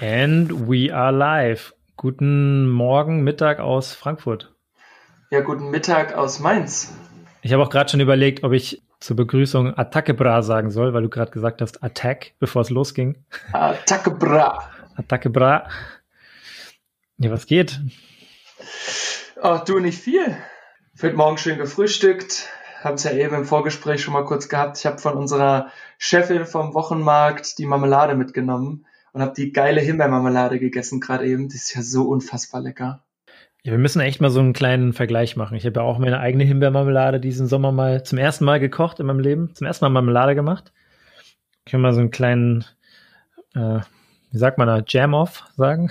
And we are live. Guten Morgen, Mittag aus Frankfurt. Ja, guten Mittag aus Mainz. Ich habe auch gerade schon überlegt, ob ich zur Begrüßung Attacke Bra sagen soll, weil du gerade gesagt hast Attack, bevor es losging. Attacke Bra. Attacke Bra. Ja, was geht? Oh, du nicht viel. Wird morgen schön gefrühstückt. Haben es ja eben im Vorgespräch schon mal kurz gehabt. Ich habe von unserer Chefin vom Wochenmarkt die Marmelade mitgenommen und habe die geile Himbeermarmelade gegessen gerade eben. Die ist ja so unfassbar lecker. Ja, wir müssen echt mal so einen kleinen Vergleich machen. Ich habe ja auch meine eigene Himbeermarmelade diesen Sommer mal zum ersten Mal gekocht in meinem Leben. Zum ersten Mal Marmelade gemacht. Können wir mal so einen kleinen, äh, wie sagt man da, Jam-Off sagen?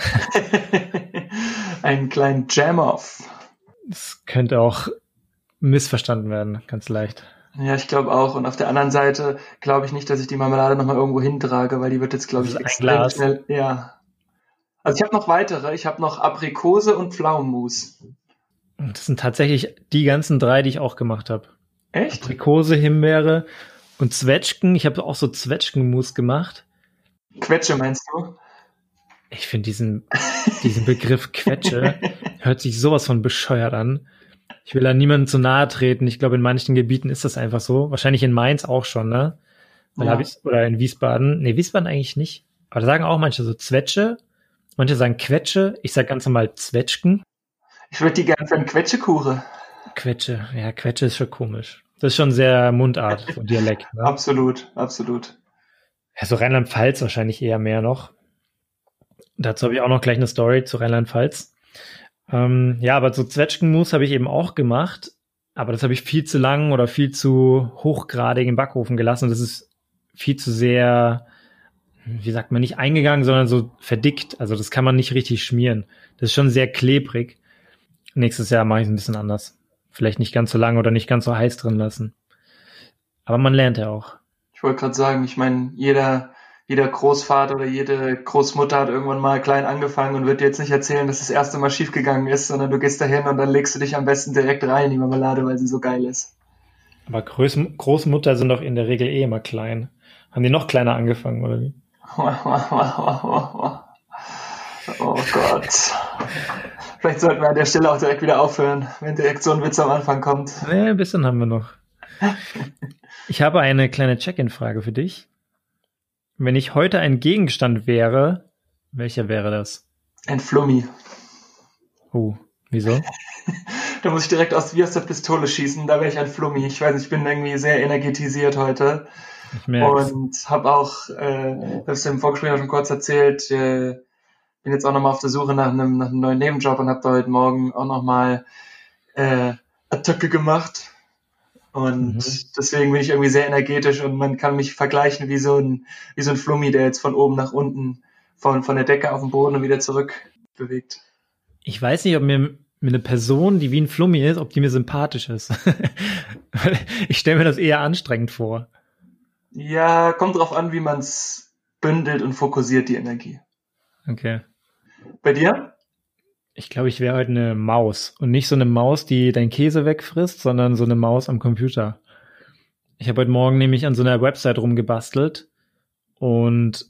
einen kleinen Jam-Off. Das könnte auch missverstanden werden, ganz leicht. Ja, ich glaube auch. Und auf der anderen Seite glaube ich nicht, dass ich die Marmelade nochmal irgendwo hintrage, weil die wird jetzt, glaube ich, extrem Glas. schnell. Ja. Also ich habe noch weitere. Ich habe noch Aprikose und Pflaumenmus. Das sind tatsächlich die ganzen drei, die ich auch gemacht habe. Echt? Aprikose, Himbeere und Zwetschgen. Ich habe auch so Zwetschgenmus gemacht. Quetsche meinst du? Ich finde diesen, diesen Begriff Quetsche hört sich sowas von bescheuert an. Ich will da niemandem zu nahe treten. Ich glaube, in manchen Gebieten ist das einfach so. Wahrscheinlich in Mainz auch schon, ne? Ja. ich, oder in Wiesbaden. Nee, Wiesbaden eigentlich nicht. Aber da sagen auch manche so Zwetsche. Manche sagen Quetsche. Ich sag ganz normal Zwetschgen. Ich würde die gerne einen Quetschekuche. Quetsche. Ja, Quetsche ist schon komisch. Das ist schon sehr Mundart, so Dialekt. Ne? Absolut, absolut. Ja, so Rheinland-Pfalz wahrscheinlich eher mehr noch. Dazu habe ich auch noch gleich eine Story zu Rheinland-Pfalz. Ähm, ja, aber so Zwetschgenmus habe ich eben auch gemacht, aber das habe ich viel zu lang oder viel zu hochgradig im Backofen gelassen. Das ist viel zu sehr, wie sagt man, nicht eingegangen, sondern so verdickt. Also das kann man nicht richtig schmieren. Das ist schon sehr klebrig. Nächstes Jahr mache ich es ein bisschen anders. Vielleicht nicht ganz so lang oder nicht ganz so heiß drin lassen. Aber man lernt ja auch. Ich wollte gerade sagen, ich meine, jeder, jeder Großvater oder jede Großmutter hat irgendwann mal klein angefangen und wird dir jetzt nicht erzählen, dass das erste Mal schiefgegangen ist, sondern du gehst dahin und dann legst du dich am besten direkt rein in die Marmelade, weil sie so geil ist. Aber Groß Großmutter sind doch in der Regel eh immer klein. Haben die noch kleiner angefangen, oder wie? Oh Gott. Vielleicht sollten wir an der Stelle auch direkt wieder aufhören, wenn direkt so ein Witz am Anfang kommt. Nee, ein bisschen haben wir noch. Ich habe eine kleine Check-in-Frage für dich. Wenn ich heute ein Gegenstand wäre, welcher wäre das? Ein Flummi. Oh, wieso? Da muss ich direkt aus, wie aus der Pistole schießen, da wäre ich ein Flummi. Ich weiß nicht, ich bin irgendwie sehr energetisiert heute. Ich merk's. Und habe auch, äh, das im Vorgespräch auch schon kurz erzählt, äh, bin jetzt auch nochmal auf der Suche nach einem, nach einem neuen Nebenjob und habe da heute Morgen auch nochmal äh, Attacke gemacht. Und Mhm. deswegen bin ich irgendwie sehr energetisch und man kann mich vergleichen wie so ein, wie so ein Flummi, der jetzt von oben nach unten, von, von der Decke auf den Boden und wieder zurück bewegt. Ich weiß nicht, ob mir, eine Person, die wie ein Flummi ist, ob die mir sympathisch ist. Ich stelle mir das eher anstrengend vor. Ja, kommt drauf an, wie man's bündelt und fokussiert, die Energie. Okay. Bei dir? Ich glaube, ich wäre heute eine Maus. Und nicht so eine Maus, die dein Käse wegfrisst, sondern so eine Maus am Computer. Ich habe heute Morgen nämlich an so einer Website rumgebastelt und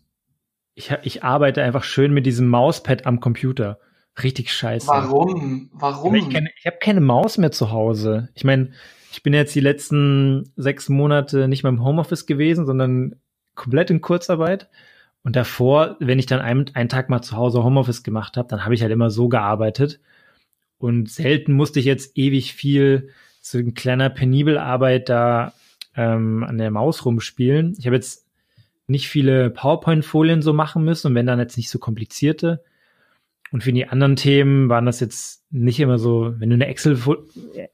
ich, ich arbeite einfach schön mit diesem Mauspad am Computer. Richtig scheiße. Warum? Warum? Ich ich habe keine Maus mehr zu Hause. Ich meine, ich bin jetzt die letzten sechs Monate nicht mehr im Homeoffice gewesen, sondern komplett in Kurzarbeit. Und davor, wenn ich dann einen, einen Tag mal zu Hause Homeoffice gemacht habe, dann habe ich halt immer so gearbeitet. Und selten musste ich jetzt ewig viel so ein kleiner Penibelarbeit da ähm, an der Maus rumspielen. Ich habe jetzt nicht viele PowerPoint-Folien so machen müssen und wenn dann jetzt nicht so komplizierte. Und für die anderen Themen waren das jetzt nicht immer so, wenn du eine Excel,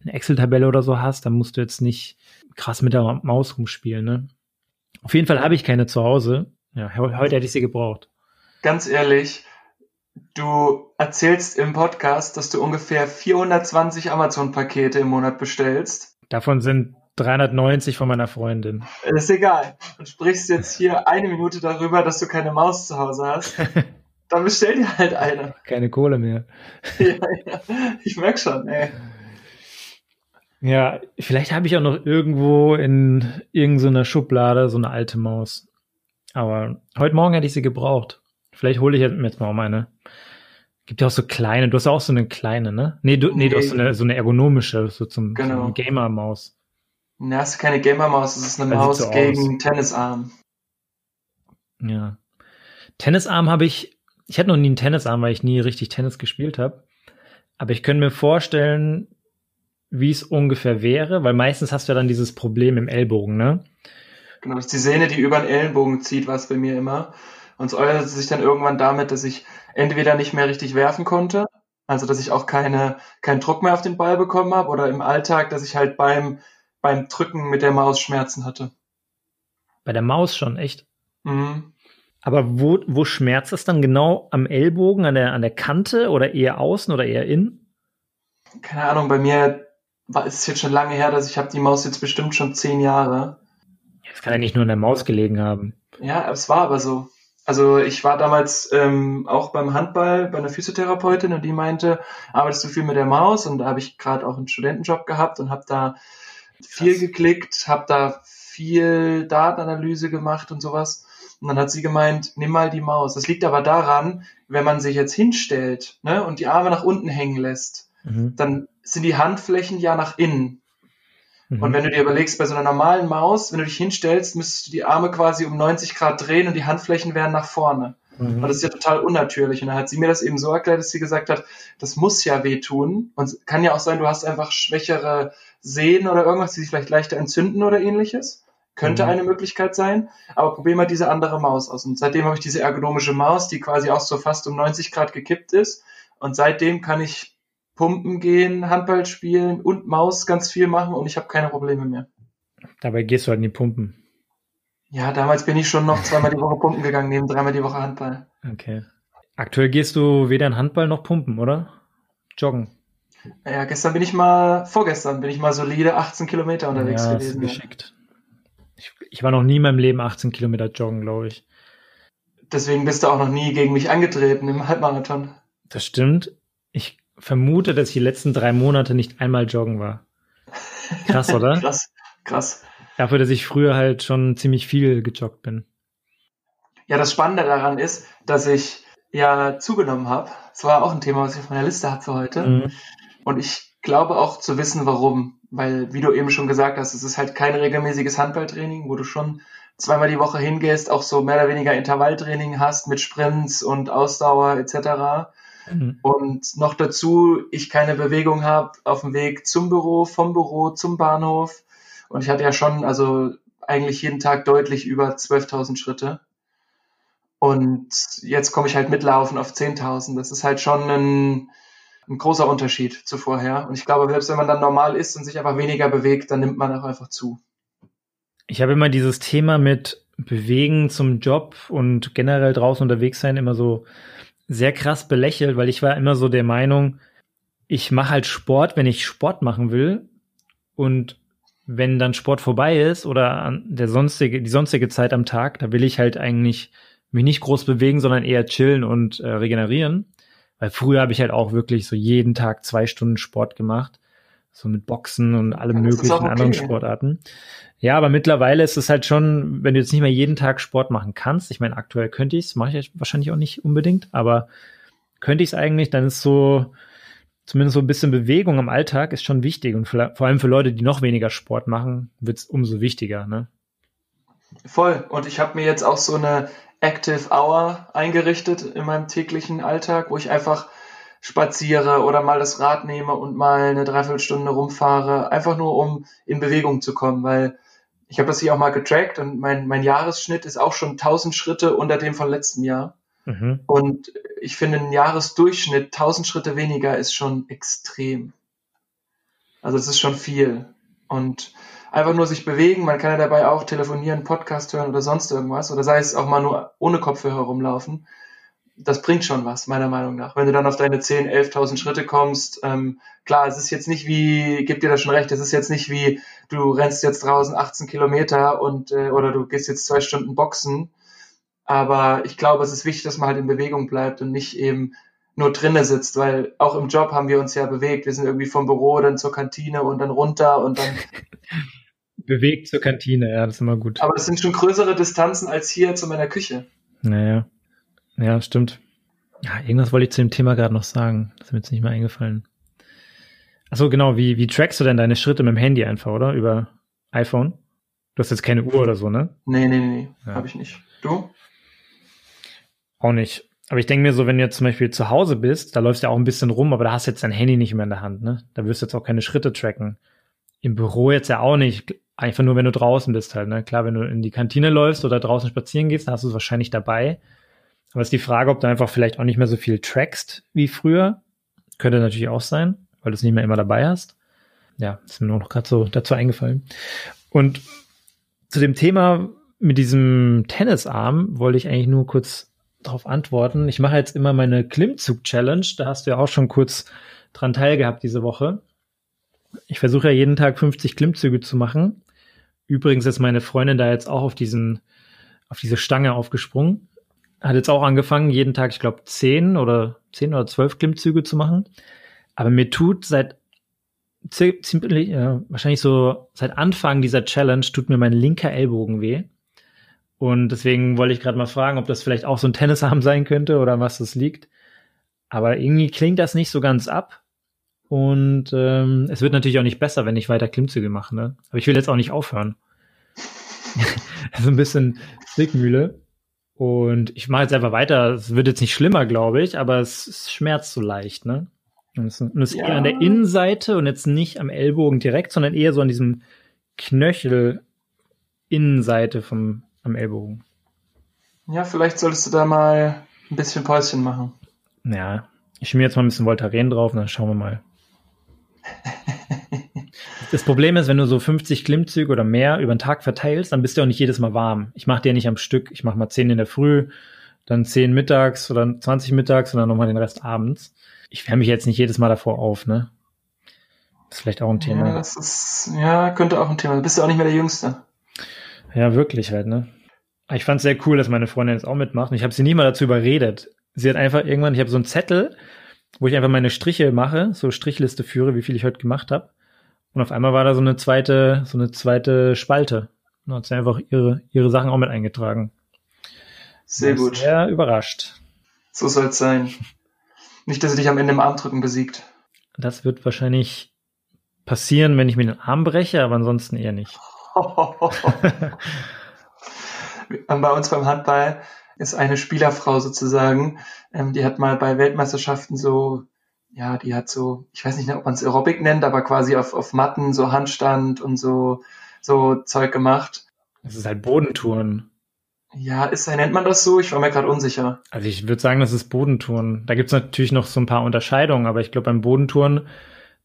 Excel-Tabelle oder so hast, dann musst du jetzt nicht krass mit der Maus rumspielen, ne? Auf jeden Fall habe ich keine zu Hause. Ja, he- heute hätte ich sie gebraucht. Ganz ehrlich, du erzählst im Podcast, dass du ungefähr 420 Amazon-Pakete im Monat bestellst. Davon sind 390 von meiner Freundin. Ist egal. Du sprichst jetzt hier eine Minute darüber, dass du keine Maus zu Hause hast. Dann bestell dir halt eine. Keine Kohle mehr. ja, ja. Ich merk schon, ey. Ja, vielleicht habe ich auch noch irgendwo in irgendeiner Schublade so eine alte Maus. Aber heute Morgen hätte ich sie gebraucht. Vielleicht hole ich mir jetzt mal auch meine. Gibt ja auch so kleine, du hast auch so eine kleine, ne? Nee, du, nee, nee du hast so eine, so eine ergonomische, so zum, genau. zum Gamer-Maus. Ne, hast du keine Gamer-Maus, das ist eine das Maus so gegen aus. Tennisarm. Ja. Tennisarm habe ich, ich hatte noch nie einen Tennisarm, weil ich nie richtig Tennis gespielt habe. Aber ich könnte mir vorstellen, wie es ungefähr wäre, weil meistens hast du ja dann dieses Problem im Ellbogen, ne? Genau, das ist die Sehne, die über den Ellenbogen zieht, was bei mir immer. Und es äußerte sich dann irgendwann damit, dass ich entweder nicht mehr richtig werfen konnte, also dass ich auch keine, keinen Druck mehr auf den Ball bekommen habe, oder im Alltag, dass ich halt beim, beim Drücken mit der Maus Schmerzen hatte. Bei der Maus schon, echt? Mhm. Aber wo, wo schmerzt es dann genau? Am Ellbogen, an der, an der Kante oder eher außen oder eher innen? Keine Ahnung, bei mir war es jetzt schon lange her, dass ich habe die Maus jetzt bestimmt schon zehn Jahre. Das kann ja nicht nur an der Maus gelegen haben. Ja, es war aber so. Also ich war damals ähm, auch beim Handball bei einer Physiotherapeutin und die meinte, arbeitest du viel mit der Maus? Und da habe ich gerade auch einen Studentenjob gehabt und habe da viel Krass. geklickt, habe da viel Datenanalyse gemacht und sowas. Und dann hat sie gemeint, nimm mal die Maus. Das liegt aber daran, wenn man sich jetzt hinstellt ne, und die Arme nach unten hängen lässt, mhm. dann sind die Handflächen ja nach innen. Mhm. Und wenn du dir überlegst, bei so einer normalen Maus, wenn du dich hinstellst, müsstest du die Arme quasi um 90 Grad drehen und die Handflächen wären nach vorne. Mhm. Und das ist ja total unnatürlich. Und dann hat sie mir das eben so erklärt, dass sie gesagt hat, das muss ja wehtun. Und kann ja auch sein, du hast einfach schwächere Sehnen oder irgendwas, die sich vielleicht leichter entzünden oder ähnliches. Könnte mhm. eine Möglichkeit sein, aber probier mal diese andere Maus aus. Und seitdem habe ich diese ergonomische Maus, die quasi auch so fast um 90 Grad gekippt ist. Und seitdem kann ich pumpen gehen, Handball spielen und Maus ganz viel machen und ich habe keine Probleme mehr. Dabei gehst du halt in die Pumpen. Ja, damals bin ich schon noch zweimal die Woche pumpen gegangen, neben dreimal die Woche Handball. Okay. Aktuell gehst du weder in Handball noch pumpen, oder? Joggen. Ja, gestern bin ich mal, vorgestern bin ich mal solide 18 Kilometer unterwegs ja, gewesen. Ist geschickt. Ich, ich war noch nie in meinem Leben 18 Kilometer joggen, glaube ich. Deswegen bist du auch noch nie gegen mich angetreten im Halbmarathon. Das stimmt. Ich vermute, dass ich die letzten drei Monate nicht einmal joggen war. Krass, oder? krass, krass. Dafür, dass ich früher halt schon ziemlich viel gejoggt bin. Ja, das Spannende daran ist, dass ich ja zugenommen habe. Das war auch ein Thema, was ich auf meiner Liste für heute. Mhm. Und ich glaube auch zu wissen, warum weil, wie du eben schon gesagt hast, es ist halt kein regelmäßiges Handballtraining, wo du schon zweimal die Woche hingehst, auch so mehr oder weniger Intervalltraining hast mit Sprints und Ausdauer etc. Mhm. Und noch dazu, ich keine Bewegung habe auf dem Weg zum Büro, vom Büro zum Bahnhof. Und ich hatte ja schon, also eigentlich jeden Tag deutlich über 12.000 Schritte. Und jetzt komme ich halt mitlaufen auf 10.000. Das ist halt schon ein, ein großer Unterschied zu vorher. Und ich glaube, selbst wenn man dann normal ist und sich einfach weniger bewegt, dann nimmt man auch einfach zu. Ich habe immer dieses Thema mit Bewegen zum Job und generell draußen unterwegs sein immer so sehr krass belächelt, weil ich war immer so der Meinung, ich mache halt Sport, wenn ich Sport machen will. Und wenn dann Sport vorbei ist oder der sonstige, die sonstige Zeit am Tag, da will ich halt eigentlich mich nicht groß bewegen, sondern eher chillen und äh, regenerieren. Weil früher habe ich halt auch wirklich so jeden Tag zwei Stunden Sport gemacht. So mit Boxen und allem ja, möglichen okay. anderen Sportarten. Ja, aber mittlerweile ist es halt schon, wenn du jetzt nicht mehr jeden Tag Sport machen kannst, ich meine, aktuell könnte ich es, mache ich wahrscheinlich auch nicht unbedingt, aber könnte ich es eigentlich, dann ist so, zumindest so ein bisschen Bewegung im Alltag ist schon wichtig. Und vor allem für Leute, die noch weniger Sport machen, wird es umso wichtiger, ne? Voll. Und ich habe mir jetzt auch so eine Active Hour eingerichtet in meinem täglichen Alltag, wo ich einfach spaziere oder mal das Rad nehme und mal eine Dreiviertelstunde rumfahre, einfach nur um in Bewegung zu kommen, weil ich habe das hier auch mal getrackt und mein, mein Jahresschnitt ist auch schon 1000 Schritte unter dem von letztem Jahr. Mhm. Und ich finde, ein Jahresdurchschnitt 1000 Schritte weniger ist schon extrem. Also es ist schon viel. Und einfach nur sich bewegen. Man kann ja dabei auch telefonieren, Podcast hören oder sonst irgendwas. Oder sei es auch mal nur ohne Kopfhörer rumlaufen. Das bringt schon was, meiner Meinung nach. Wenn du dann auf deine 10, 11.000 Schritte kommst, ähm, klar, es ist jetzt nicht wie, gib dir das schon recht, es ist jetzt nicht wie, du rennst jetzt draußen 18 Kilometer und, äh, oder du gehst jetzt zwei Stunden boxen. Aber ich glaube, es ist wichtig, dass man halt in Bewegung bleibt und nicht eben nur drinne sitzt, weil auch im Job haben wir uns ja bewegt. Wir sind irgendwie vom Büro dann zur Kantine und dann runter und dann bewegt zur Kantine, ja, das ist immer gut. Aber das sind schon größere Distanzen als hier zu meiner Küche. Naja. Ja, stimmt. Ja, irgendwas wollte ich zu dem Thema gerade noch sagen. Das ist mir jetzt nicht mehr eingefallen. Achso, genau. Wie, wie trackst du denn deine Schritte mit dem Handy einfach, oder? Über iPhone? Du hast jetzt keine Uhr oder so, ne? Nee, nee, nee, ja. habe ich nicht. Du? Auch nicht. Aber ich denke mir so, wenn du jetzt zum Beispiel zu Hause bist, da läufst du ja auch ein bisschen rum, aber da hast du jetzt dein Handy nicht mehr in der Hand, ne? Da wirst du jetzt auch keine Schritte tracken. Im Büro jetzt ja auch nicht. Einfach nur, wenn du draußen bist halt, ne? Klar, wenn du in die Kantine läufst oder draußen spazieren gehst, dann hast du es wahrscheinlich dabei. Aber es ist die Frage, ob du einfach vielleicht auch nicht mehr so viel trackst wie früher. Könnte natürlich auch sein, weil du es nicht mehr immer dabei hast. Ja, ist mir nur noch gerade so dazu eingefallen. Und zu dem Thema mit diesem Tennisarm wollte ich eigentlich nur kurz darauf antworten. Ich mache jetzt immer meine Klimmzug-Challenge. Da hast du ja auch schon kurz dran teilgehabt diese Woche. Ich versuche ja jeden Tag 50 Klimmzüge zu machen. Übrigens ist meine Freundin da jetzt auch auf diesen, auf diese Stange aufgesprungen. Hat jetzt auch angefangen, jeden Tag, ich glaube, 10 oder 10 oder 12 Klimmzüge zu machen. Aber mir tut seit ziemlich, äh, wahrscheinlich so seit Anfang dieser Challenge tut mir mein linker Ellbogen weh. Und deswegen wollte ich gerade mal fragen, ob das vielleicht auch so ein Tennisarm sein könnte oder was das liegt. Aber irgendwie klingt das nicht so ganz ab. Und ähm, es wird natürlich auch nicht besser, wenn ich weiter Klimmzüge mache. Ne? Aber ich will jetzt auch nicht aufhören. so ein bisschen Zwickmühle. Und ich mache jetzt einfach weiter. Es wird jetzt nicht schlimmer, glaube ich, aber es, es schmerzt so leicht. Ne? Und es, und es ja. ist eher an der Innenseite und jetzt nicht am Ellbogen direkt, sondern eher so an diesem Knöchel Innenseite vom am Ellbogen. Ja, vielleicht solltest du da mal ein bisschen Päuschen machen. Ja, ich schmier jetzt mal ein bisschen Voltaren drauf und dann schauen wir mal. das Problem ist, wenn du so 50 Klimmzüge oder mehr über den Tag verteilst, dann bist du auch nicht jedes Mal warm. Ich mache dir nicht am Stück. Ich mache mal 10 in der Früh, dann 10 mittags oder 20 mittags und dann nochmal den Rest abends. Ich wärme mich jetzt nicht jedes Mal davor auf, ne? Das ist vielleicht auch ein Thema. Ja, das ist, ja, könnte auch ein Thema. Du bist ja auch nicht mehr der Jüngste. Ja, wirklich halt, ne? Ich fand es sehr cool, dass meine Freundin jetzt auch mitmacht. Und ich habe sie nie mal dazu überredet. Sie hat einfach irgendwann, ich habe so einen Zettel, wo ich einfach meine Striche mache, so Strichliste führe, wie viel ich heute gemacht habe. Und auf einmal war da so eine zweite, so eine zweite Spalte. Und hat sie einfach ihre, ihre Sachen auch mit eingetragen. Sehr gut. Sehr überrascht. So soll es sein. Nicht, dass sie dich am Ende im Armdrücken besiegt. Das wird wahrscheinlich passieren, wenn ich mir den Arm breche, aber ansonsten eher nicht. bei uns beim Handball ist eine Spielerfrau sozusagen, ähm, die hat mal bei Weltmeisterschaften so, ja, die hat so, ich weiß nicht, ob man es Aerobic nennt, aber quasi auf, auf Matten so Handstand und so, so Zeug gemacht. Das ist halt Bodentouren. Ja, ist, nennt man das so? Ich war mir gerade unsicher. Also ich würde sagen, das ist Bodentouren. Da gibt's natürlich noch so ein paar Unterscheidungen, aber ich glaube beim Bodentouren,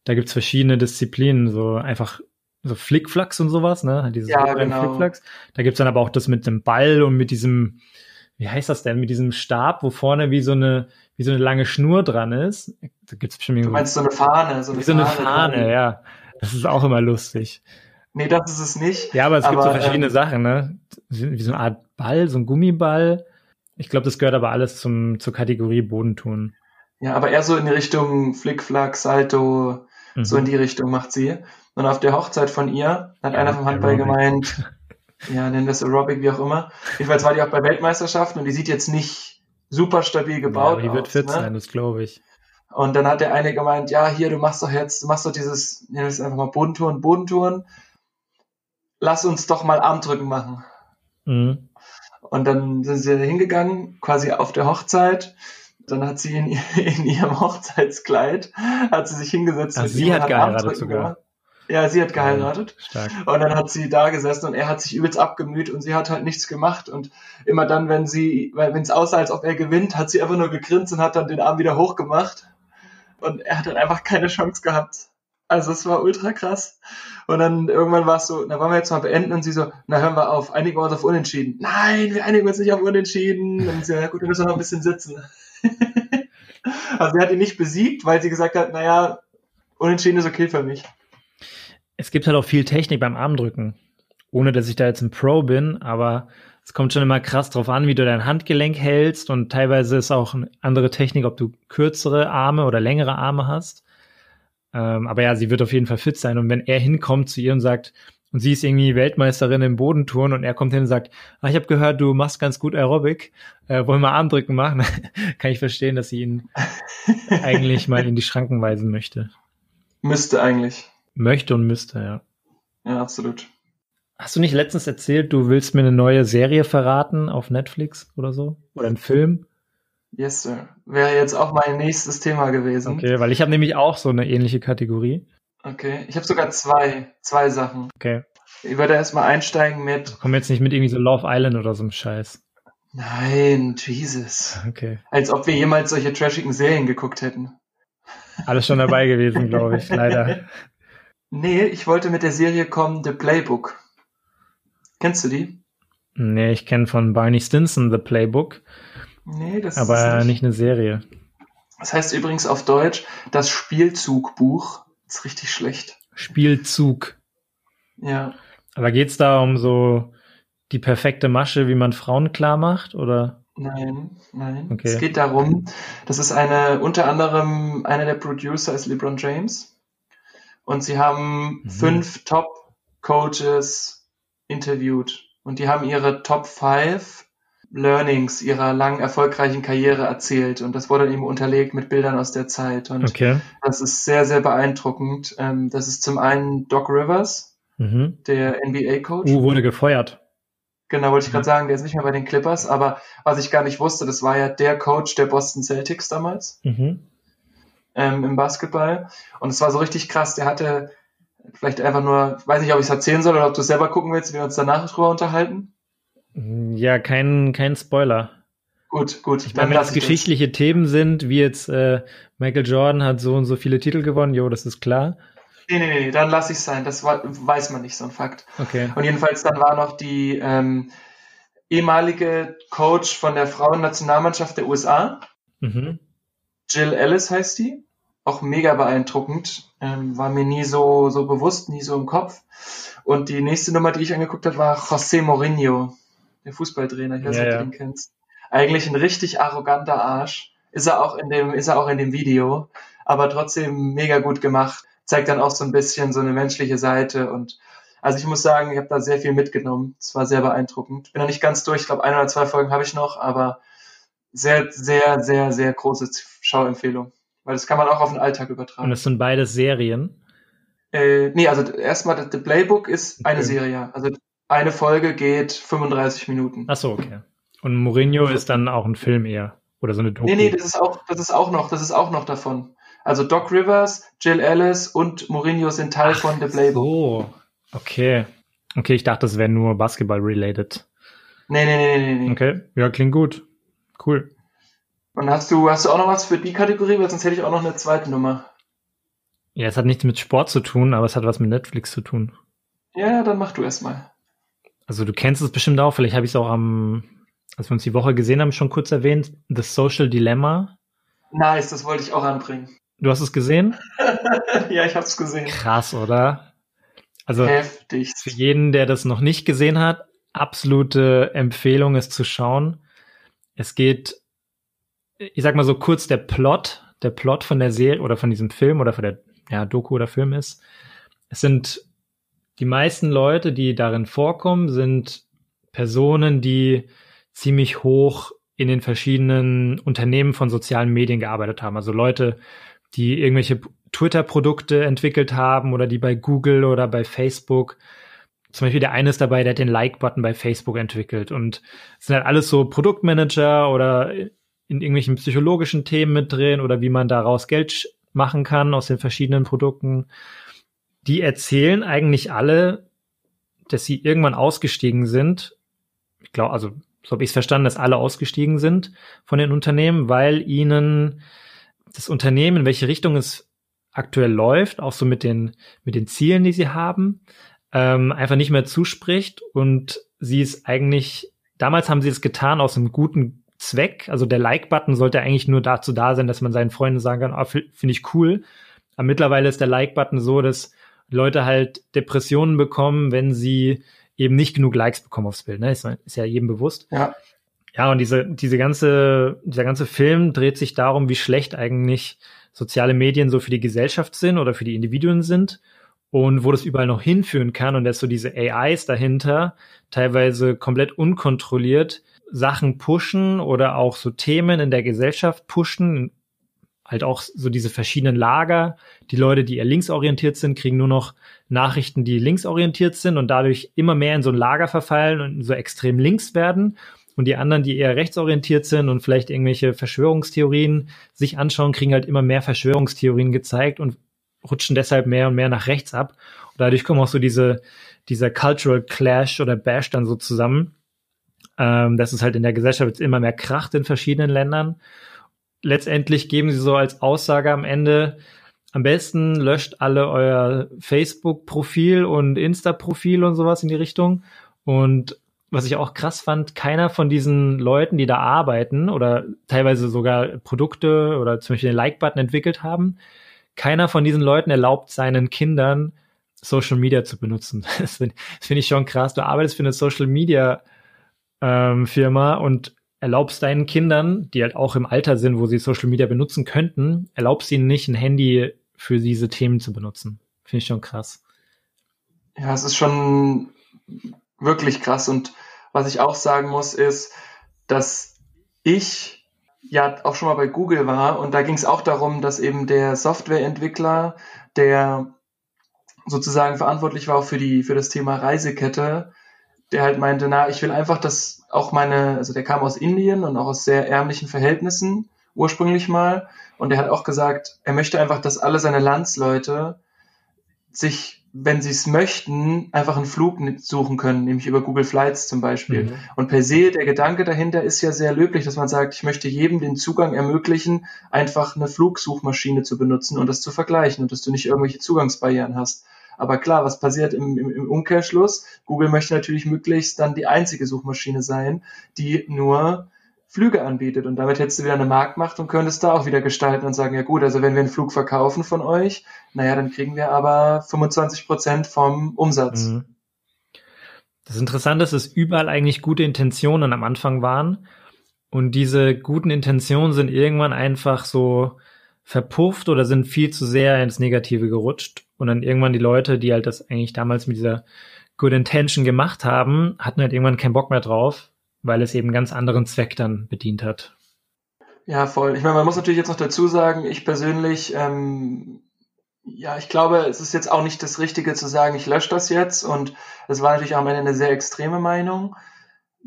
da gibt's verschiedene Disziplinen, so einfach so Flickflacks und sowas, ne? Dieses ja, genau. Flickflacks. Da gibt's dann aber auch das mit dem Ball und mit diesem, wie heißt das denn, mit diesem Stab, wo vorne wie so eine, wie so eine lange Schnur dran ist. Da gibt's bestimmt Du meinst so eine Fahne, so eine wie so eine Fahne, Fahne ja. Das ist auch immer lustig. Nee, das ist es nicht. Ja, aber es aber, gibt so verschiedene ähm, Sachen, ne? Wie so eine Art Ball, so ein Gummiball. Ich glaube, das gehört aber alles zum, zur Kategorie Bodentun. Ja, aber eher so in die Richtung Flickflack, Salto, mhm. so in die Richtung macht sie. Und auf der Hochzeit von ihr hat ja, einer vom Handball gemeint, ja, nennen wir es Aerobic, wie auch immer. Jedenfalls war die auch bei Weltmeisterschaften und die sieht jetzt nicht super stabil gebaut ja, aber die wird fit ne? sein, das glaube ich. Und dann hat der eine gemeint, ja, hier, du machst doch jetzt, du machst doch dieses, nennen wir es einfach mal Bodentouren, Bodentouren. Lass uns doch mal Armdrücken machen. Mhm. Und dann sind sie hingegangen, quasi auf der Hochzeit. Dann hat sie in, in ihrem Hochzeitskleid, hat sie sich hingesetzt. Ach, sie hat geheiratet sogar. Gemacht. Ja, sie hat geheiratet. Stark. Und dann hat sie da gesessen und er hat sich übelst abgemüht und sie hat halt nichts gemacht. Und immer dann, wenn sie, wenn es aussah, als ob er gewinnt, hat sie einfach nur gegrinst und hat dann den Arm wieder hochgemacht. Und er hat dann einfach keine Chance gehabt. Also es war ultra krass. Und dann irgendwann war es so, na wollen wir jetzt mal beenden und sie so, na hören wir auf, einigen wir uns auf Unentschieden. Nein, wir einigen uns nicht auf Unentschieden. Und sie, ja gut, wir müssen noch ein bisschen sitzen. also sie hat ihn nicht besiegt, weil sie gesagt hat, naja, Unentschieden ist okay für mich es gibt halt auch viel Technik beim Armdrücken. Ohne dass ich da jetzt ein Pro bin, aber es kommt schon immer krass drauf an, wie du dein Handgelenk hältst und teilweise ist auch eine andere Technik, ob du kürzere Arme oder längere Arme hast. Ähm, aber ja, sie wird auf jeden Fall fit sein und wenn er hinkommt zu ihr und sagt, und sie ist irgendwie Weltmeisterin im Bodentouren und er kommt hin und sagt, ah, ich habe gehört, du machst ganz gut Aerobic, äh, wollen wir Armdrücken machen? Kann ich verstehen, dass sie ihn eigentlich mal in die Schranken weisen möchte. Müsste eigentlich. Möchte und müsste, ja. Ja, absolut. Hast du nicht letztens erzählt, du willst mir eine neue Serie verraten auf Netflix oder so? Oder einen Film? Yes, sir. Wäre jetzt auch mein nächstes Thema gewesen. Okay, weil ich habe nämlich auch so eine ähnliche Kategorie. Okay, ich habe sogar zwei, zwei Sachen. Okay. Ich würde erstmal einsteigen mit. Komm jetzt nicht mit irgendwie so Love Island oder so einem Scheiß. Nein, Jesus. Okay. Als ob wir jemals solche trashigen Serien geguckt hätten. Alles schon dabei gewesen, glaube ich, leider. Nee, ich wollte mit der Serie kommen, The Playbook. Kennst du die? Nee, ich kenne von Barney Stinson The Playbook. Nee, das aber ist nicht. nicht eine Serie. Das heißt übrigens auf Deutsch das Spielzugbuch. Das ist richtig schlecht. Spielzug. Ja. Aber geht's da um so die perfekte Masche, wie man Frauen klar macht, oder? Nein, nein. Okay. Es geht darum, das ist eine, unter anderem, einer der Producer ist LeBron James. Und sie haben Mhm. fünf Top-Coaches interviewt. Und die haben ihre Top 5 Learnings ihrer lang erfolgreichen Karriere erzählt. Und das wurde eben unterlegt mit Bildern aus der Zeit. Und Okay. das ist sehr, sehr beeindruckend. Ähm, das ist zum einen Doc Rivers, Mhm. der NBA-Coach. U wurde gefeuert. Genau, wollte ich gerade sagen, der ist nicht mehr bei den Clippers, aber was ich gar nicht wusste, das war ja der Coach der Boston Celtics damals Mhm. Ähm, im Basketball. Und es war so richtig krass, der hatte vielleicht einfach nur, weiß nicht, ob ich es erzählen soll oder ob du es selber gucken willst, wie wir uns danach drüber unterhalten. Ja, kein, kein Spoiler. Gut, gut. Ich meine, wenn das. geschichtliche Themen sind, wie jetzt äh, Michael Jordan hat so und so viele Titel gewonnen, jo, das ist klar. Nee, nee, nee, dann lass ich es sein. Das war, weiß man nicht, so ein Fakt. Okay. Und jedenfalls dann war noch die ähm, ehemalige Coach von der Frauennationalmannschaft der USA, Mhm. Jill Ellis heißt die. Auch mega beeindruckend. Ähm, war mir nie so, so bewusst, nie so im Kopf. Und die nächste Nummer, die ich angeguckt habe, war José Mourinho, der Fußballtrainer. Ich weiß Ja, nicht, ob ja. du den kennst. Eigentlich ein richtig arroganter Arsch. Ist er auch in dem, ist er auch in dem Video. Aber trotzdem mega gut gemacht. Zeigt dann auch so ein bisschen so eine menschliche Seite. Und also ich muss sagen, ich habe da sehr viel mitgenommen. Es war sehr beeindruckend. Bin noch nicht ganz durch. Ich glaube, ein oder zwei Folgen habe ich noch, aber sehr, sehr, sehr, sehr große Schauempfehlung. Weil das kann man auch auf den Alltag Und übertragen. es sind beides Serien. Äh, nee, also erstmal, The Playbook ist eine Okay. Serie. Also eine Folge geht 35 Minuten. Ach so, okay. Und Mourinho ist dann auch ein Film eher. Oder so eine Doku. Nee, nee, das ist auch, das ist auch noch, das ist auch noch davon. Also Doc Rivers, Jill Ellis und Mourinho sind Teil von The Playbook. So, okay. Okay, ich dachte, das wäre nur Basketball-related. Nee, nee, nee, nee, nee. Okay, ja, klingt gut. Cool. Und hast du, hast du auch noch was für die Kategorie? Weil sonst hätte ich auch noch eine zweite Nummer. Ja, es hat nichts mit Sport zu tun, aber es hat was mit Netflix zu tun. Ja, dann mach du erstmal. Also du kennst es bestimmt auch, vielleicht habe ich es auch am, als wir uns die Woche gesehen haben, schon kurz erwähnt. The Social Dilemma. Nice, das wollte ich auch anbringen. Du hast es gesehen? ja, ich hab's gesehen. Krass, oder? Also Heftig. für jeden, der das noch nicht gesehen hat, absolute Empfehlung, es zu schauen. Es geht, ich sag mal so kurz, der Plot, der Plot von der Serie oder von diesem Film oder von der ja, Doku oder Film ist, es sind die meisten Leute, die darin vorkommen, sind Personen, die ziemlich hoch in den verschiedenen Unternehmen von sozialen Medien gearbeitet haben. Also Leute, die irgendwelche Twitter-Produkte entwickelt haben oder die bei Google oder bei Facebook. Zum Beispiel der eine ist dabei, der hat den Like-Button bei Facebook entwickelt und es sind halt alles so Produktmanager oder in irgendwelchen psychologischen Themen mit drin oder wie man daraus Geld machen kann aus den verschiedenen Produkten. Die erzählen eigentlich alle, dass sie irgendwann ausgestiegen sind. Ich glaube, also so habe ich es verstanden, dass alle ausgestiegen sind von den Unternehmen, weil ihnen das Unternehmen, in welche Richtung es aktuell läuft, auch so mit den, mit den Zielen, die sie haben, ähm, einfach nicht mehr zuspricht und sie ist eigentlich, damals haben sie es getan aus einem guten Zweck, also der Like-Button sollte eigentlich nur dazu da sein, dass man seinen Freunden sagen kann, ah, finde ich cool, aber mittlerweile ist der Like-Button so, dass Leute halt Depressionen bekommen, wenn sie eben nicht genug Likes bekommen aufs Bild, ne? ist, ist ja jedem bewusst. Ja. Ja, und diese, diese ganze, dieser ganze Film dreht sich darum, wie schlecht eigentlich soziale Medien so für die Gesellschaft sind oder für die Individuen sind und wo das überall noch hinführen kann und dass so diese AIs dahinter teilweise komplett unkontrolliert Sachen pushen oder auch so Themen in der Gesellschaft pushen, halt auch so diese verschiedenen Lager. Die Leute, die eher linksorientiert sind, kriegen nur noch Nachrichten, die linksorientiert sind und dadurch immer mehr in so ein Lager verfallen und so extrem links werden. Und die anderen, die eher rechtsorientiert sind und vielleicht irgendwelche Verschwörungstheorien sich anschauen, kriegen halt immer mehr Verschwörungstheorien gezeigt und rutschen deshalb mehr und mehr nach rechts ab. Und dadurch kommen auch so diese, dieser Cultural Clash oder Bash dann so zusammen. Ähm, dass es halt in der Gesellschaft jetzt immer mehr kracht in verschiedenen Ländern. Letztendlich geben sie so als Aussage am Ende, am besten löscht alle euer Facebook-Profil und Insta-Profil und sowas in die Richtung. Und was ich auch krass fand, keiner von diesen Leuten, die da arbeiten oder teilweise sogar Produkte oder zum Beispiel den Like-Button entwickelt haben, keiner von diesen Leuten erlaubt seinen Kindern Social Media zu benutzen. Das finde find ich schon krass. Du arbeitest für eine Social Media ähm, Firma und erlaubst deinen Kindern, die halt auch im Alter sind, wo sie Social Media benutzen könnten, erlaubst ihnen nicht, ein Handy für diese Themen zu benutzen. Finde ich schon krass. Ja, es ist schon wirklich krass. Und was ich auch sagen muss, ist, dass ich ja auch schon mal bei Google war. Und da ging es auch darum, dass eben der Softwareentwickler, der sozusagen verantwortlich war auch für die für das Thema Reisekette, der halt meinte, na, ich will einfach, dass auch meine, also der kam aus Indien und auch aus sehr ärmlichen Verhältnissen ursprünglich mal. Und der hat auch gesagt, er möchte einfach, dass alle seine Landsleute sich, wenn sie es möchten, einfach einen Flug suchen können, nämlich über Google Flights zum Beispiel. Mhm. Und per se, der Gedanke dahinter ist ja sehr löblich, dass man sagt, ich möchte jedem den Zugang ermöglichen, einfach eine Flugsuchmaschine zu benutzen und das zu vergleichen und dass du nicht irgendwelche Zugangsbarrieren hast. Aber klar, was passiert im, im, im Umkehrschluss? Google möchte natürlich möglichst dann die einzige Suchmaschine sein, die nur Flüge anbietet. Und damit hättest du wieder eine Marktmacht und könntest da auch wieder gestalten und sagen, ja gut, also wenn wir einen Flug verkaufen von euch, naja, dann kriegen wir aber 25 Prozent vom Umsatz. Mhm. Das Interessante ist, dass überall eigentlich gute Intentionen am Anfang waren. Und diese guten Intentionen sind irgendwann einfach so verpufft oder sind viel zu sehr ins Negative gerutscht. Und dann irgendwann die Leute, die halt das eigentlich damals mit dieser Good Intention gemacht haben, hatten halt irgendwann keinen Bock mehr drauf, weil es eben ganz anderen Zweck dann bedient hat. Ja, voll. Ich meine, man muss natürlich jetzt noch dazu sagen, ich persönlich, ähm, ja, ich glaube, es ist jetzt auch nicht das Richtige zu sagen, ich lösche das jetzt. Und es war natürlich auch am Ende eine sehr extreme Meinung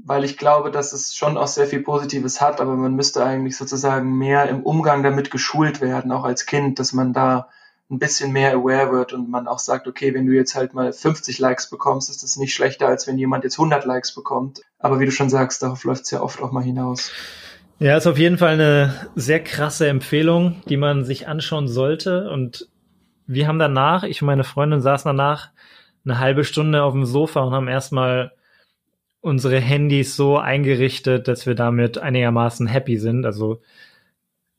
weil ich glaube, dass es schon auch sehr viel Positives hat, aber man müsste eigentlich sozusagen mehr im Umgang damit geschult werden, auch als Kind, dass man da ein bisschen mehr aware wird und man auch sagt, okay, wenn du jetzt halt mal 50 Likes bekommst, ist das nicht schlechter, als wenn jemand jetzt 100 Likes bekommt. Aber wie du schon sagst, darauf läuft es ja oft auch mal hinaus. Ja, ist auf jeden Fall eine sehr krasse Empfehlung, die man sich anschauen sollte. Und wir haben danach, ich und meine Freundin saßen danach eine halbe Stunde auf dem Sofa und haben erstmal unsere Handys so eingerichtet, dass wir damit einigermaßen happy sind. Also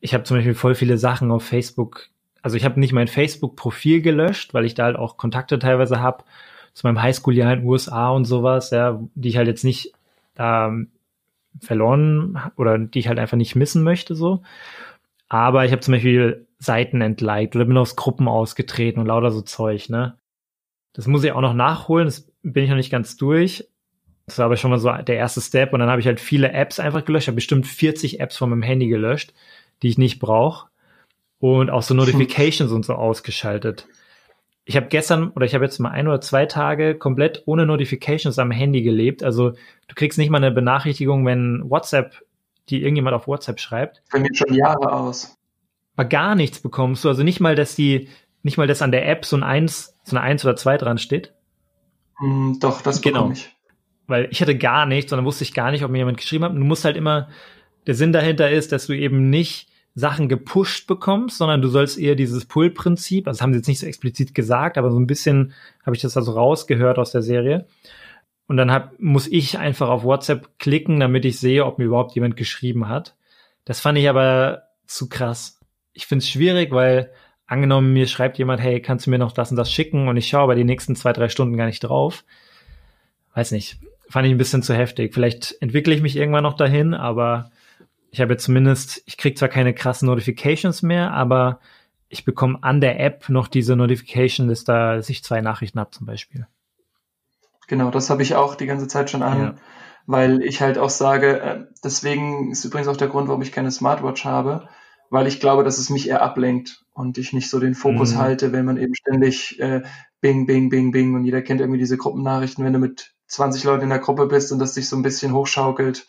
ich habe zum Beispiel voll viele Sachen auf Facebook. Also ich habe nicht mein Facebook-Profil gelöscht, weil ich da halt auch Kontakte teilweise habe zu meinem Highschool-Jahr in den USA und sowas, ja, die ich halt jetzt nicht ähm, verloren oder die ich halt einfach nicht missen möchte so. Aber ich habe zum Beispiel Seiten entliked oder bin aus Gruppen ausgetreten und lauter so Zeug, ne? Das muss ich auch noch nachholen, das bin ich noch nicht ganz durch. Das war aber schon mal so der erste Step und dann habe ich halt viele Apps einfach gelöscht. Habe bestimmt 40 Apps von meinem Handy gelöscht, die ich nicht brauche und auch so Notifications und so ausgeschaltet. Ich habe gestern oder ich habe jetzt mal ein oder zwei Tage komplett ohne Notifications am Handy gelebt. Also du kriegst nicht mal eine Benachrichtigung, wenn WhatsApp, die irgendjemand auf WhatsApp schreibt. Bei mir schon Jahre aus. Aber gar nichts bekommst du. Also nicht mal, dass die, nicht mal, dass an der App so ein Eins, so eine Eins oder zwei dran steht. Mm, doch, das genau. ich weil ich hatte gar nichts, sondern wusste ich gar nicht, ob mir jemand geschrieben hat. Und du musst halt immer, der Sinn dahinter ist, dass du eben nicht Sachen gepusht bekommst, sondern du sollst eher dieses Pull-Prinzip, also das haben sie jetzt nicht so explizit gesagt, aber so ein bisschen habe ich das also rausgehört aus der Serie. Und dann hab, muss ich einfach auf WhatsApp klicken, damit ich sehe, ob mir überhaupt jemand geschrieben hat. Das fand ich aber zu krass. Ich finde es schwierig, weil angenommen, mir schreibt jemand, hey, kannst du mir noch das und das schicken? Und ich schaue aber die nächsten zwei, drei Stunden gar nicht drauf. Weiß nicht fand ich ein bisschen zu heftig. Vielleicht entwickle ich mich irgendwann noch dahin, aber ich habe jetzt zumindest, ich kriege zwar keine krassen Notifications mehr, aber ich bekomme an der App noch diese Notification, dass, da, dass ich zwei Nachrichten habe zum Beispiel. Genau, das habe ich auch die ganze Zeit schon an, ja. weil ich halt auch sage, äh, deswegen ist übrigens auch der Grund, warum ich keine Smartwatch habe, weil ich glaube, dass es mich eher ablenkt und ich nicht so den Fokus mhm. halte, wenn man eben ständig äh, Bing, Bing, Bing, Bing und jeder kennt irgendwie diese Gruppennachrichten, wenn du mit 20 Leuten in der Gruppe bist und das sich so ein bisschen hochschaukelt,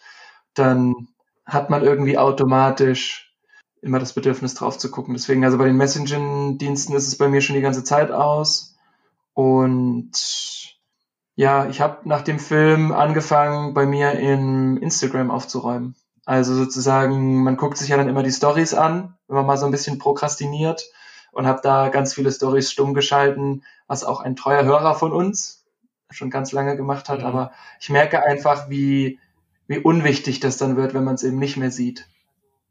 dann hat man irgendwie automatisch immer das Bedürfnis drauf zu gucken. Deswegen, also bei den Messaging-Diensten ist es bei mir schon die ganze Zeit aus. Und ja, ich habe nach dem Film angefangen, bei mir in Instagram aufzuräumen. Also sozusagen, man guckt sich ja dann immer die Stories an, wenn man mal so ein bisschen prokrastiniert und habe da ganz viele Stories stumm geschalten, was auch ein treuer Hörer von uns schon ganz lange gemacht hat. Mhm. Aber ich merke einfach, wie, wie unwichtig das dann wird, wenn man es eben nicht mehr sieht.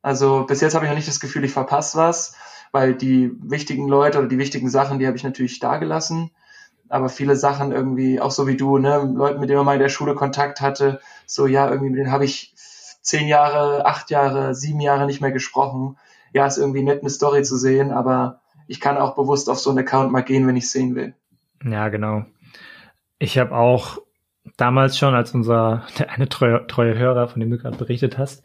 Also bis jetzt habe ich noch nicht das Gefühl, ich verpasse was, weil die wichtigen Leute oder die wichtigen Sachen, die habe ich natürlich da gelassen. Aber viele Sachen irgendwie, auch so wie du, ne, Leuten, mit denen man mal in der Schule Kontakt hatte, so ja, irgendwie mit denen habe ich zehn Jahre, acht Jahre, sieben Jahre nicht mehr gesprochen. Ja, ist irgendwie nett, eine Story zu sehen, aber ich kann auch bewusst auf so einen Account mal gehen, wenn ich sehen will. Ja, genau. Ich habe auch damals schon, als unser der eine treue, treue Hörer, von dem du gerade berichtet hast,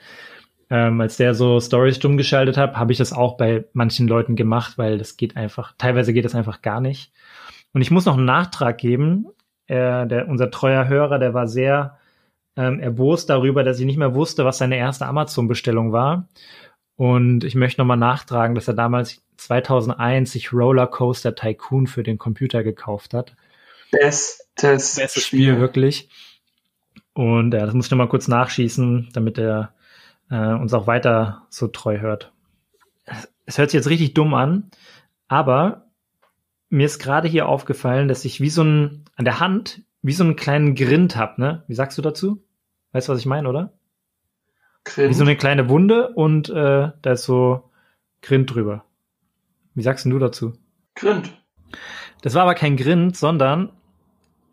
ähm, als der so Stories stumm geschaltet hat, habe ich das auch bei manchen Leuten gemacht, weil das geht einfach, teilweise geht das einfach gar nicht. Und ich muss noch einen Nachtrag geben. Äh, der, unser treuer Hörer, der war sehr ähm, erbost darüber, dass ich nicht mehr wusste, was seine erste Amazon-Bestellung war. Und ich möchte nochmal nachtragen, dass er damals 2001 sich Roller Coaster Tycoon für den Computer gekauft hat. Bestes, Bestes Spiel, Spiel wirklich. Und ja, das muss ich nochmal kurz nachschießen, damit er äh, uns auch weiter so treu hört. Es hört sich jetzt richtig dumm an, aber mir ist gerade hier aufgefallen, dass ich wie so ein, an der Hand, wie so einen kleinen Grind hab, ne? Wie sagst du dazu? Weißt du, was ich meine, oder? Grind. Wie so eine kleine Wunde und äh, da ist so Grind drüber. Wie sagst du dazu? Grind. Das war aber kein Grind, sondern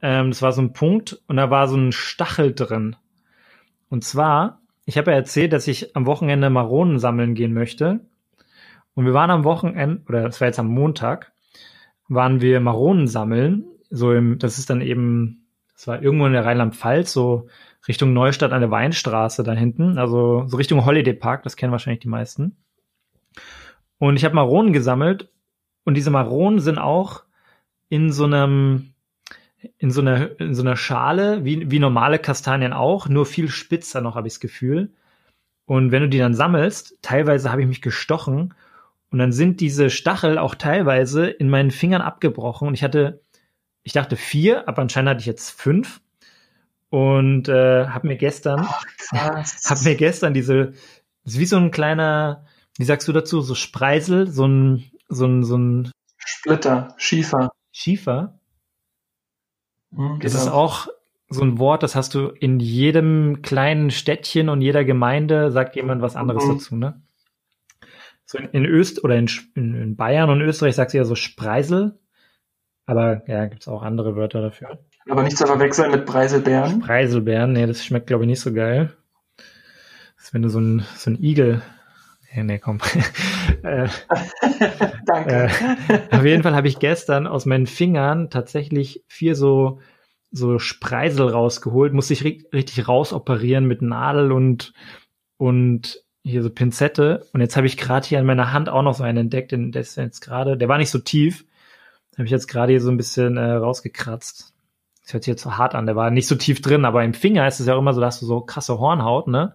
ähm, das war so ein Punkt und da war so ein Stachel drin. Und zwar ich habe ja erzählt, dass ich am Wochenende Maronen sammeln gehen möchte. Und wir waren am Wochenende, oder das war jetzt am Montag, waren wir Maronen sammeln. So im, das ist dann eben, das war irgendwo in der Rheinland-Pfalz, so Richtung Neustadt an der Weinstraße da hinten, also so Richtung Holiday Park, das kennen wahrscheinlich die meisten. Und ich habe Maronen gesammelt und diese Maronen sind auch in so einem in so einer, in so einer Schale, wie, wie normale Kastanien auch, nur viel spitzer noch, habe ich das Gefühl. Und wenn du die dann sammelst, teilweise habe ich mich gestochen und dann sind diese Stachel auch teilweise in meinen Fingern abgebrochen. Und ich hatte, ich dachte vier, aber anscheinend hatte ich jetzt fünf. Und äh, habe mir gestern, habe mir gestern diese, wie so ein kleiner, wie sagst du dazu, so Spreisel, so ein, so ein, so ein Splitter, Schiefer. Schiefer? Mhm, das ist auch so ein Wort, das hast du in jedem kleinen Städtchen und jeder Gemeinde, sagt jemand was anderes mhm. dazu, ne? So in, in Öst oder in, in, Bayern und Österreich sagt sie ja so Spreisel, aber ja, gibt's auch andere Wörter dafür. Aber nicht zu verwechseln mit Preiselbeeren. Preiselbeeren, nee, das schmeckt glaube ich nicht so geil. Das ist, wenn du so ein, so ein Igel nee, komm. äh, Danke. Äh, auf jeden Fall habe ich gestern aus meinen Fingern tatsächlich vier so, so Spreisel rausgeholt, musste ich richtig rausoperieren mit Nadel und, und hier so Pinzette. Und jetzt habe ich gerade hier an meiner Hand auch noch so einen entdeckt, den, der ist jetzt gerade, der war nicht so tief. Habe ich jetzt gerade hier so ein bisschen äh, rausgekratzt. Das hört sich jetzt so hart an, der war nicht so tief drin, aber im Finger ist es ja auch immer so, dass du so krasse Hornhaut, ne?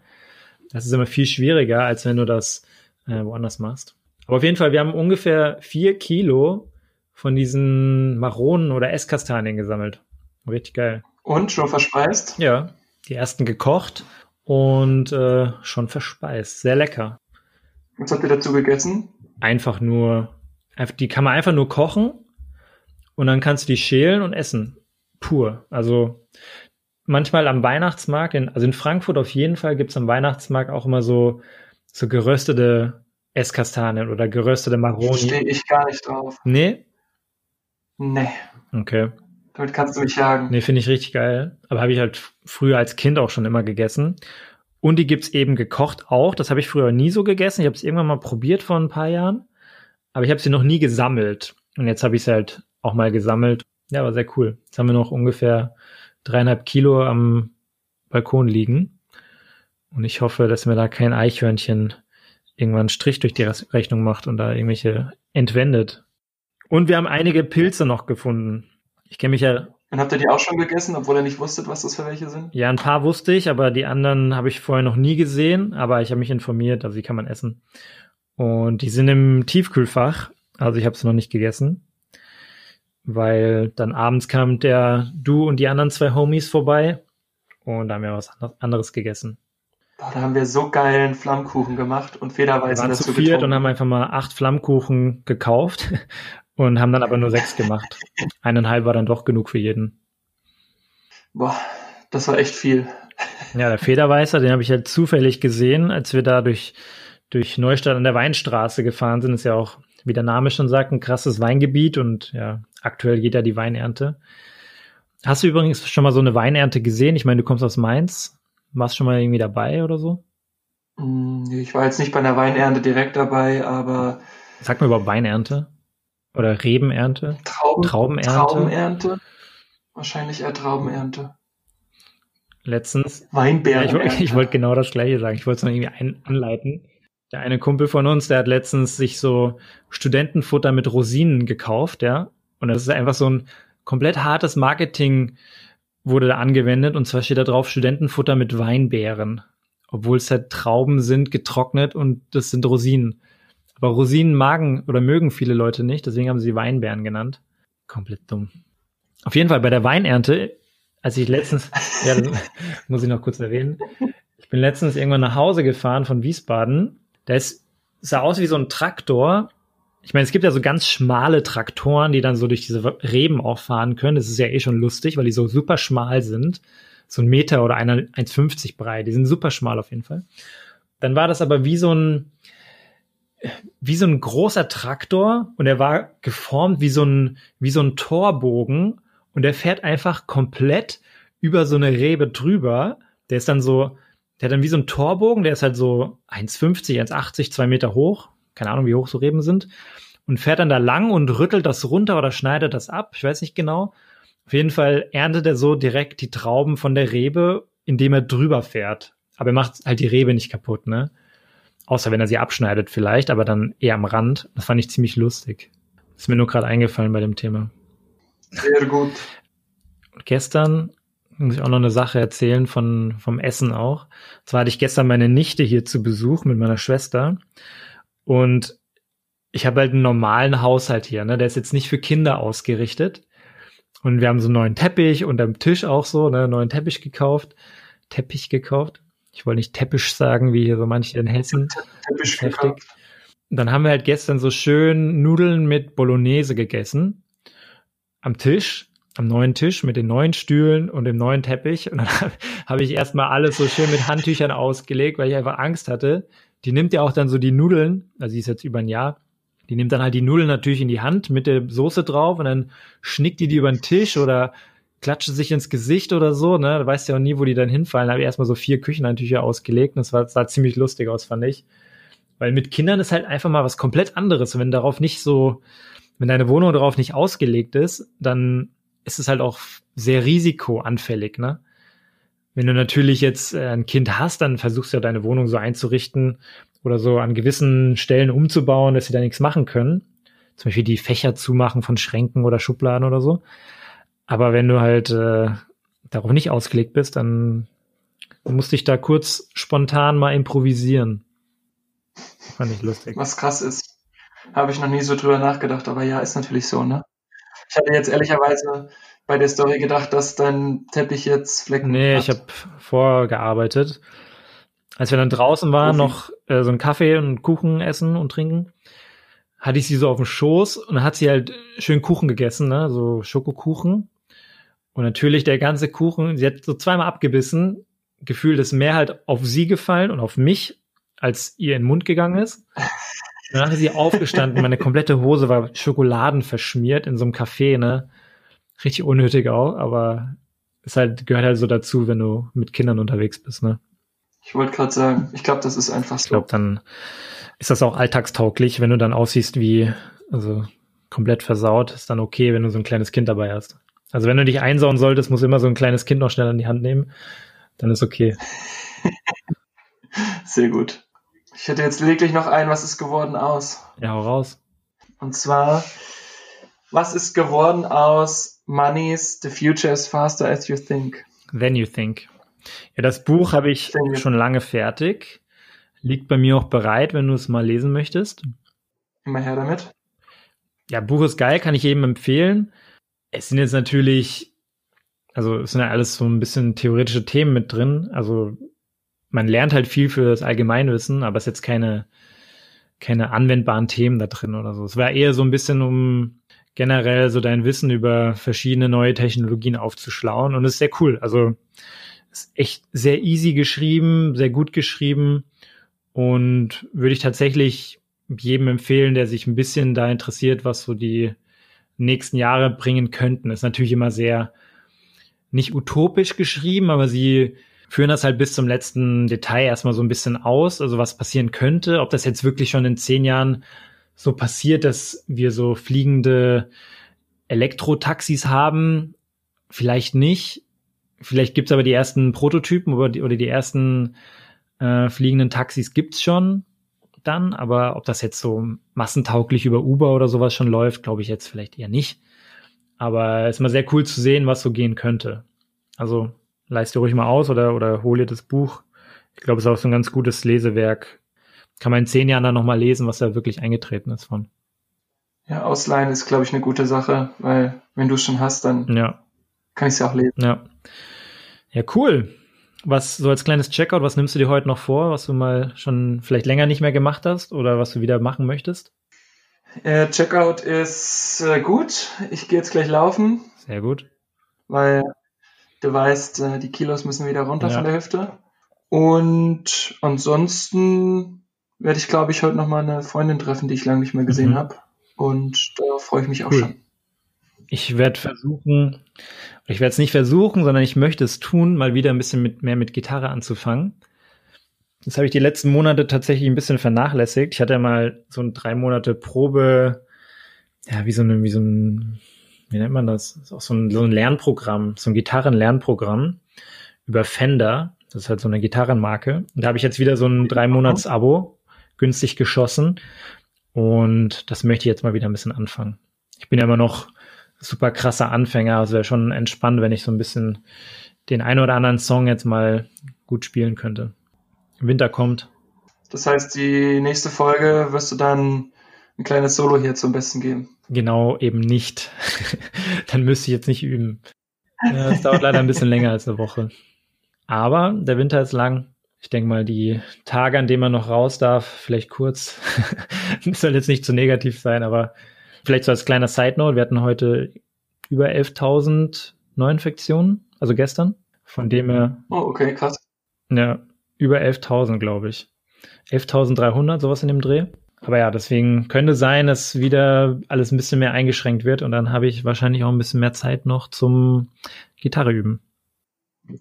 Das ist immer viel schwieriger, als wenn du das äh, woanders machst. Aber auf jeden Fall, wir haben ungefähr vier Kilo von diesen Maronen oder Esskastanien gesammelt. Richtig geil. Und schon verspeist? Ja, die ersten gekocht und äh, schon verspeist. Sehr lecker. Was habt ihr dazu gegessen? Einfach nur, die kann man einfach nur kochen und dann kannst du die schälen und essen. Pur. Also manchmal am Weihnachtsmarkt, in, also in Frankfurt auf jeden Fall gibt's am Weihnachtsmarkt auch immer so, so geröstete Esskastanien oder geröstete Maroni. Stehe ich gar nicht drauf. Nee? Nee. Okay. Damit kannst du mich jagen. Nee, finde ich richtig geil. Aber habe ich halt früher als Kind auch schon immer gegessen. Und die gibt's eben gekocht auch. Das habe ich früher nie so gegessen. Ich habe es irgendwann mal probiert vor ein paar Jahren. aber ich habe sie noch nie gesammelt. Und jetzt habe ich sie halt auch mal gesammelt. Ja, war sehr cool. Jetzt haben wir noch ungefähr dreieinhalb Kilo am Balkon liegen. Und ich hoffe, dass mir da kein Eichhörnchen irgendwann einen Strich durch die Rechnung macht und da irgendwelche entwendet. Und wir haben einige Pilze noch gefunden. Ich kenne mich ja. Und habt ihr die auch schon gegessen, obwohl ihr nicht wusstet, was das für welche sind? Ja, ein paar wusste ich, aber die anderen habe ich vorher noch nie gesehen. Aber ich habe mich informiert, also die kann man essen. Und die sind im Tiefkühlfach. Also ich habe es noch nicht gegessen. Weil dann abends kam der du und die anderen zwei Homies vorbei und da haben wir was anderes gegessen. Boah, da haben wir so geilen Flammkuchen gemacht und federweise wir waren zu viert getrunken. und haben einfach mal acht Flammkuchen gekauft und haben dann aber nur sechs gemacht. Eineinhalb war dann doch genug für jeden. Boah, das war echt viel. Ja, der Federweißer, den habe ich halt zufällig gesehen, als wir da durch, durch Neustadt an der Weinstraße gefahren sind. Ist ja auch, wie der Name schon sagt, ein krasses Weingebiet und ja, aktuell geht ja die Weinernte. Hast du übrigens schon mal so eine Weinernte gesehen? Ich meine, du kommst aus Mainz. Warst schon mal irgendwie dabei oder so? Mm, ich war jetzt nicht bei einer Weinernte direkt dabei, aber. Sag mal überhaupt Weinernte? Oder Rebenernte? Trauben, Traubenernte? Traubenernte. Wahrscheinlich eher Traubenernte. Letztens. Weinbeeren. Ja, ich, ich wollte genau das Gleiche sagen. Ich wollte es noch irgendwie ein, anleiten. Der eine Kumpel von uns, der hat letztens sich so Studentenfutter mit Rosinen gekauft, ja. Und das ist einfach so ein komplett hartes Marketing wurde da angewendet und zwar steht da drauf Studentenfutter mit Weinbeeren, obwohl es halt Trauben sind, getrocknet und das sind Rosinen. Aber Rosinen magen oder mögen viele Leute nicht, deswegen haben sie Weinbeeren genannt. Komplett dumm. Auf jeden Fall bei der Weinernte, als ich letztens, ja, muss ich noch kurz erwähnen, ich bin letztens irgendwann nach Hause gefahren von Wiesbaden. Da ist, sah aus wie so ein Traktor ich meine, es gibt ja so ganz schmale Traktoren, die dann so durch diese Reben auch fahren können. Das ist ja eh schon lustig, weil die so super schmal sind. So ein Meter oder 1,50 breit. Die sind super schmal auf jeden Fall. Dann war das aber wie so ein, wie so ein großer Traktor und er war geformt wie so ein, wie so ein Torbogen und der fährt einfach komplett über so eine Rebe drüber. Der ist dann so, der hat dann wie so ein Torbogen, der ist halt so 1,50, 1,80, zwei Meter hoch, keine Ahnung, wie hoch so Reben sind, und fährt dann da lang und rüttelt das runter oder schneidet das ab. Ich weiß nicht genau. Auf jeden Fall erntet er so direkt die Trauben von der Rebe, indem er drüber fährt. Aber er macht halt die Rebe nicht kaputt, ne? Außer wenn er sie abschneidet vielleicht, aber dann eher am Rand. Das fand ich ziemlich lustig. Ist mir nur gerade eingefallen bei dem Thema. Sehr gut. Und gestern muss ich auch noch eine Sache erzählen von, vom Essen auch. Und zwar hatte ich gestern meine Nichte hier zu Besuch mit meiner Schwester. Und ich habe halt einen normalen Haushalt hier, ne? Der ist jetzt nicht für Kinder ausgerichtet. Und wir haben so einen neuen Teppich und am Tisch auch so, ne, neuen Teppich gekauft. Teppich gekauft. Ich wollte nicht Teppich sagen, wie hier so manche in Hessen. Teppich heftig. Dann haben wir halt gestern so schön Nudeln mit Bolognese gegessen. Am Tisch, am neuen Tisch mit den neuen Stühlen und dem neuen Teppich. Und dann habe ich erstmal alles so schön mit Handtüchern ausgelegt, weil ich einfach Angst hatte, die nimmt ja auch dann so die Nudeln, also die ist jetzt über ein Jahr, die nimmt dann halt die Nudeln natürlich in die Hand mit der Soße drauf und dann schnickt die die über den Tisch oder klatscht sich ins Gesicht oder so, ne? Da weißt ja auch nie, wo die dann hinfallen. Da habe ich erstmal so vier Küchenhandtücher ausgelegt und das war, sah ziemlich lustig aus, fand ich. Weil mit Kindern ist halt einfach mal was komplett anderes. Wenn darauf nicht so, wenn deine Wohnung darauf nicht ausgelegt ist, dann ist es halt auch sehr risikoanfällig, ne? Wenn du natürlich jetzt äh, ein Kind hast, dann versuchst du ja deine Wohnung so einzurichten oder so an gewissen Stellen umzubauen, dass sie da nichts machen können. Zum Beispiel die Fächer zumachen von Schränken oder Schubladen oder so. Aber wenn du halt äh, darauf nicht ausgelegt bist, dann musst dich da kurz spontan mal improvisieren. Fand ich lustig. Was krass ist. Habe ich noch nie so drüber nachgedacht, aber ja, ist natürlich so, ne? Ich hatte jetzt ehrlicherweise bei der Story gedacht, dass dein Teppich jetzt Flecken nee, hat. Nee, ich habe vorgearbeitet. Als wir dann draußen waren, noch äh, so einen Kaffee und Kuchen essen und trinken, hatte ich sie so auf dem Schoß und dann hat sie halt schön Kuchen gegessen, ne? so Schokokuchen. Und natürlich der ganze Kuchen, sie hat so zweimal abgebissen, gefühlt ist mehr halt auf sie gefallen und auf mich, als ihr in den Mund gegangen ist. Dann ist sie aufgestanden, meine komplette Hose war Schokoladen verschmiert in so einem Café, ne? Richtig unnötig auch, aber es halt, gehört halt so dazu, wenn du mit Kindern unterwegs bist, ne? Ich wollte gerade sagen, ich glaube, das ist einfach so. Ich glaube, dann ist das auch alltagstauglich, wenn du dann aussiehst wie, also komplett versaut, ist dann okay, wenn du so ein kleines Kind dabei hast. Also wenn du dich einsauen solltest, musst du immer so ein kleines Kind noch schnell an die Hand nehmen. Dann ist okay. Sehr gut. Ich hätte jetzt lediglich noch ein, was ist geworden aus? Ja, hau raus. Und zwar, was ist geworden aus Money's The Future is Faster as You Think? Than You Think. Ja, das Buch habe ich schon lange fertig. Liegt bei mir auch bereit, wenn du es mal lesen möchtest. Immer her damit. Ja, Buch ist geil, kann ich jedem empfehlen. Es sind jetzt natürlich, also es sind ja alles so ein bisschen theoretische Themen mit drin. Also man lernt halt viel für das Allgemeinwissen, aber es ist jetzt keine, keine anwendbaren Themen da drin oder so. Es war eher so ein bisschen um generell so dein Wissen über verschiedene neue Technologien aufzuschlauen und es ist sehr cool. Also ist echt sehr easy geschrieben, sehr gut geschrieben und würde ich tatsächlich jedem empfehlen, der sich ein bisschen da interessiert, was so die nächsten Jahre bringen könnten. Ist natürlich immer sehr nicht utopisch geschrieben, aber sie führen das halt bis zum letzten Detail erstmal so ein bisschen aus, also was passieren könnte, ob das jetzt wirklich schon in zehn Jahren so passiert, dass wir so fliegende Elektrotaxis haben, vielleicht nicht. Vielleicht gibt's aber die ersten Prototypen oder die, oder die ersten äh, fliegenden Taxis gibt's schon dann, aber ob das jetzt so massentauglich über Uber oder sowas schon läuft, glaube ich jetzt vielleicht eher nicht. Aber es ist mal sehr cool zu sehen, was so gehen könnte. Also leist dir ruhig mal aus oder, oder hol dir das Buch. Ich glaube, es ist auch so ein ganz gutes Lesewerk. Kann man in zehn Jahren dann nochmal lesen, was da wirklich eingetreten ist von. Ja, ausleihen ist, glaube ich, eine gute Sache, weil wenn du es schon hast, dann ja. kann ich es ja auch lesen. Ja. Ja, cool. Was so als kleines Checkout, was nimmst du dir heute noch vor, was du mal schon vielleicht länger nicht mehr gemacht hast oder was du wieder machen möchtest? Äh, Checkout ist äh, gut. Ich gehe jetzt gleich laufen. Sehr gut. Weil du weißt, äh, die Kilos müssen wieder runter ja. von der Hüfte. Und ansonsten werde ich, glaube ich, heute noch mal eine Freundin treffen, die ich lange nicht mehr gesehen mhm. habe. Und da freue ich mich auch cool. schon. Ich werde versuchen, ich werde es nicht versuchen, sondern ich möchte es tun, mal wieder ein bisschen mit, mehr mit Gitarre anzufangen. Das habe ich die letzten Monate tatsächlich ein bisschen vernachlässigt. Ich hatte mal so ein drei Monate Probe, ja, wie so, ein, wie so ein, wie nennt man das? das ist auch so ein, so ein Lernprogramm, so ein Gitarrenlernprogramm über Fender. Das ist halt so eine Gitarrenmarke. Und da habe ich jetzt wieder so ein drei Monats Abo günstig geschossen. Und das möchte ich jetzt mal wieder ein bisschen anfangen. Ich bin ja immer noch super krasser Anfänger. Also wäre schon entspannt, wenn ich so ein bisschen den einen oder anderen Song jetzt mal gut spielen könnte. Winter kommt. Das heißt, die nächste Folge wirst du dann ein kleines Solo hier zum Besten geben. Genau, eben nicht. dann müsste ich jetzt nicht üben. Es dauert leider ein bisschen länger als eine Woche. Aber der Winter ist lang. Ich denke mal, die Tage, an denen man noch raus darf, vielleicht kurz, soll jetzt nicht zu negativ sein, aber Vielleicht so als kleiner Side Note, wir hatten heute über 11.000 Neuinfektionen, also gestern. Von dem her. Oh, okay, krass. Ja, über 11.000, glaube ich. 11.300, sowas in dem Dreh. Aber ja, deswegen könnte sein, dass wieder alles ein bisschen mehr eingeschränkt wird und dann habe ich wahrscheinlich auch ein bisschen mehr Zeit noch zum Gitarre üben.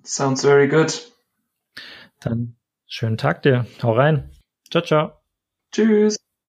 Sounds very good. Dann schönen Tag dir. Hau rein. Ciao, ciao. Tschüss.